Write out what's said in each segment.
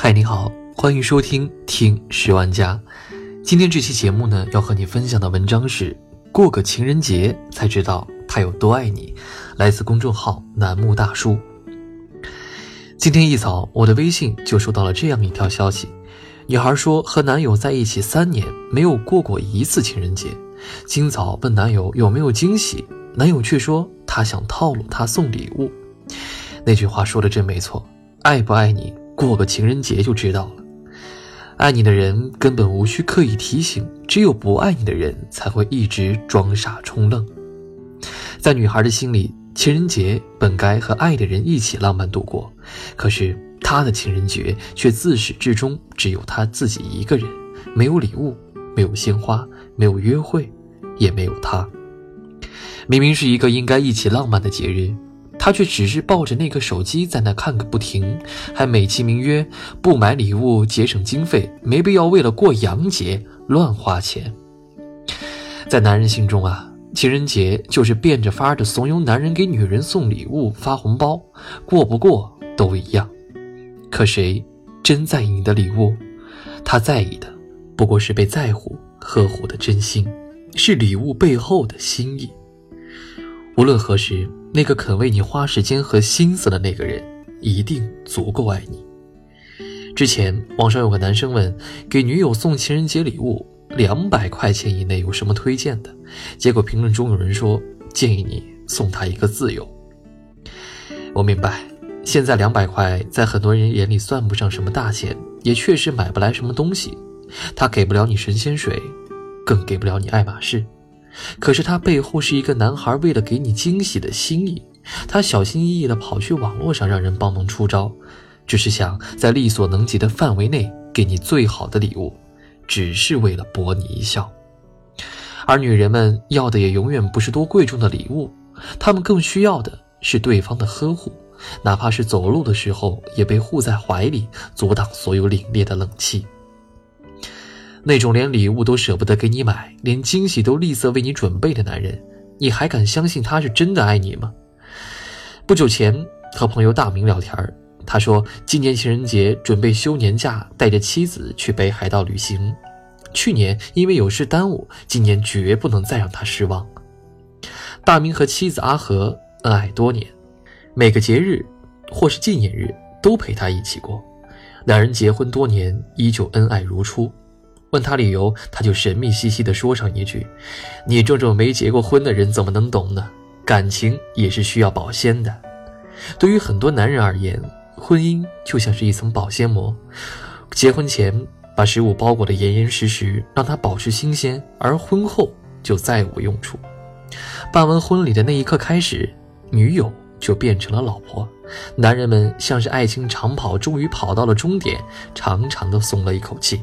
嗨，你好，欢迎收听听十万加。今天这期节目呢，要和你分享的文章是：过个情人节才知道他有多爱你。来自公众号楠木大叔。今天一早，我的微信就收到了这样一条消息：女孩说和男友在一起三年，没有过过一次情人节。今早问男友有没有惊喜，男友却说他想套路她送礼物。那句话说的真没错，爱不爱你？过个情人节就知道了，爱你的人根本无需刻意提醒，只有不爱你的人才会一直装傻充愣。在女孩的心里，情人节本该和爱的人一起浪漫度过，可是她的情人节却自始至终只有她自己一个人，没有礼物，没有鲜花，没有约会，也没有他。明明是一个应该一起浪漫的节日。他却只是抱着那个手机在那看个不停，还美其名曰不买礼物节省经费，没必要为了过洋节乱花钱。在男人心中啊，情人节就是变着法的怂恿男人给女人送礼物发红包，过不过都一样。可谁真在意你的礼物？他在意的不过是被在乎、呵护的真心，是礼物背后的心意。无论何时。那个肯为你花时间和心思的那个人，一定足够爱你。之前网上有个男生问，给女友送情人节礼物，两百块钱以内有什么推荐的？结果评论中有人说，建议你送她一个自由。我明白，现在两百块在很多人眼里算不上什么大钱，也确实买不来什么东西。他给不了你神仙水，更给不了你爱马仕。可是他背后是一个男孩为了给你惊喜的心意，他小心翼翼地跑去网络上让人帮忙出招，只是想在力所能及的范围内给你最好的礼物，只是为了博你一笑。而女人们要的也永远不是多贵重的礼物，她们更需要的是对方的呵护，哪怕是走路的时候也被护在怀里，阻挡所有凛冽的冷气。那种连礼物都舍不得给你买，连惊喜都吝啬为你准备的男人，你还敢相信他是真的爱你吗？不久前和朋友大明聊天他说今年情人节准备休年假，带着妻子去北海道旅行。去年因为有事耽误，今年绝不能再让他失望。大明和妻子阿和恩爱多年，每个节日或是纪念日都陪他一起过，两人结婚多年，依旧恩爱如初。问他理由，他就神秘兮兮地说上一句：“你这种没结过婚的人怎么能懂呢？感情也是需要保鲜的。对于很多男人而言，婚姻就像是一层保鲜膜。结婚前把食物包裹得严严实实，让它保持新鲜；而婚后就再无用处。办完婚礼的那一刻开始，女友就变成了老婆。男人们像是爱情长跑终于跑到了终点，长长的松了一口气。”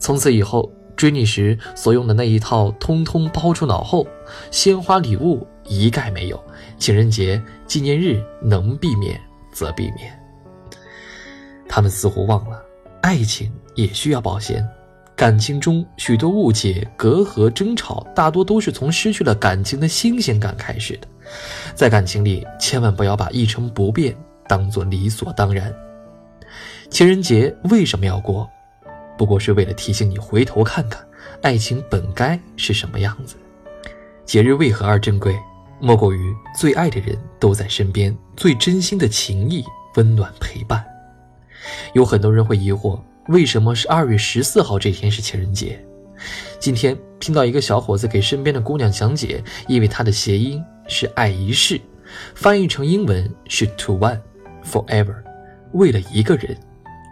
从此以后，追你时所用的那一套，通通抛出脑后，鲜花礼物一概没有。情人节、纪念日能避免则避免。他们似乎忘了，爱情也需要保鲜。感情中许多误解、隔阂、争吵，大多都是从失去了感情的新鲜感开始的。在感情里，千万不要把一成不变当做理所当然。情人节为什么要过？不过是为了提醒你回头看看，爱情本该是什么样子。节日为何而珍贵？莫过于最爱的人都在身边，最真心的情谊温暖陪伴。有很多人会疑惑，为什么是二月十四号这天是情人节？今天听到一个小伙子给身边的姑娘讲解，因为它的谐音是“爱一世”，翻译成英文是 “to one forever”，为了一个人，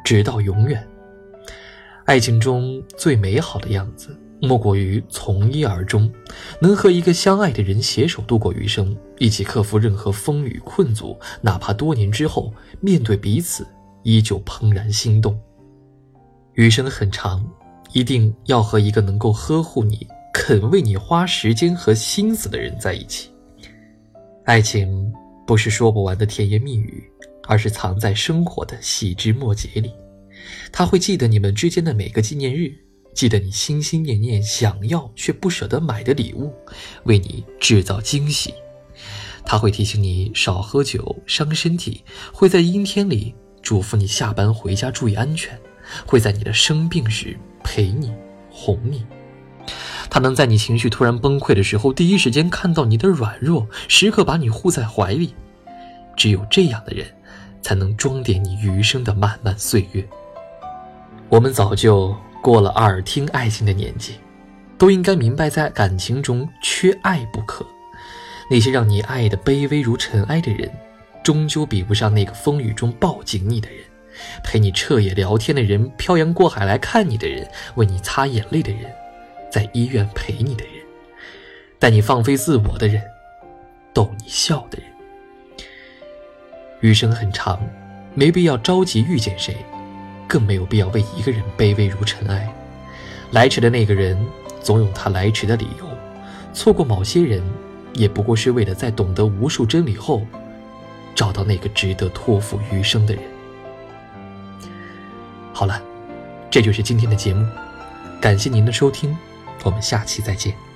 直到永远。爱情中最美好的样子，莫过于从一而终，能和一个相爱的人携手度过余生，一起克服任何风雨困阻，哪怕多年之后面对彼此，依旧怦然心动。余生很长，一定要和一个能够呵护你、肯为你花时间和心思的人在一起。爱情不是说不完的甜言蜜语，而是藏在生活的细枝末节里。他会记得你们之间的每个纪念日，记得你心心念念想要却不舍得买的礼物，为你制造惊喜。他会提醒你少喝酒伤身体，会在阴天里嘱咐你下班回家注意安全，会在你的生病时陪你、哄你。他能在你情绪突然崩溃的时候，第一时间看到你的软弱，时刻把你护在怀里。只有这样的人，才能装点你余生的漫漫岁月。我们早就过了耳听爱情的年纪，都应该明白，在感情中缺爱不可。那些让你爱的卑微如尘埃的人，终究比不上那个风雨中抱紧你的人，陪你彻夜聊天的人，漂洋过海来看你的人，为你擦眼泪的人。在医院陪你的人，带你放飞自我的人，逗你笑的人。余生很长，没必要着急遇见谁，更没有必要为一个人卑微如尘埃。来迟的那个人，总有他来迟的理由。错过某些人，也不过是为了在懂得无数真理后，找到那个值得托付余生的人。好了，这就是今天的节目，感谢您的收听。我们下期再见。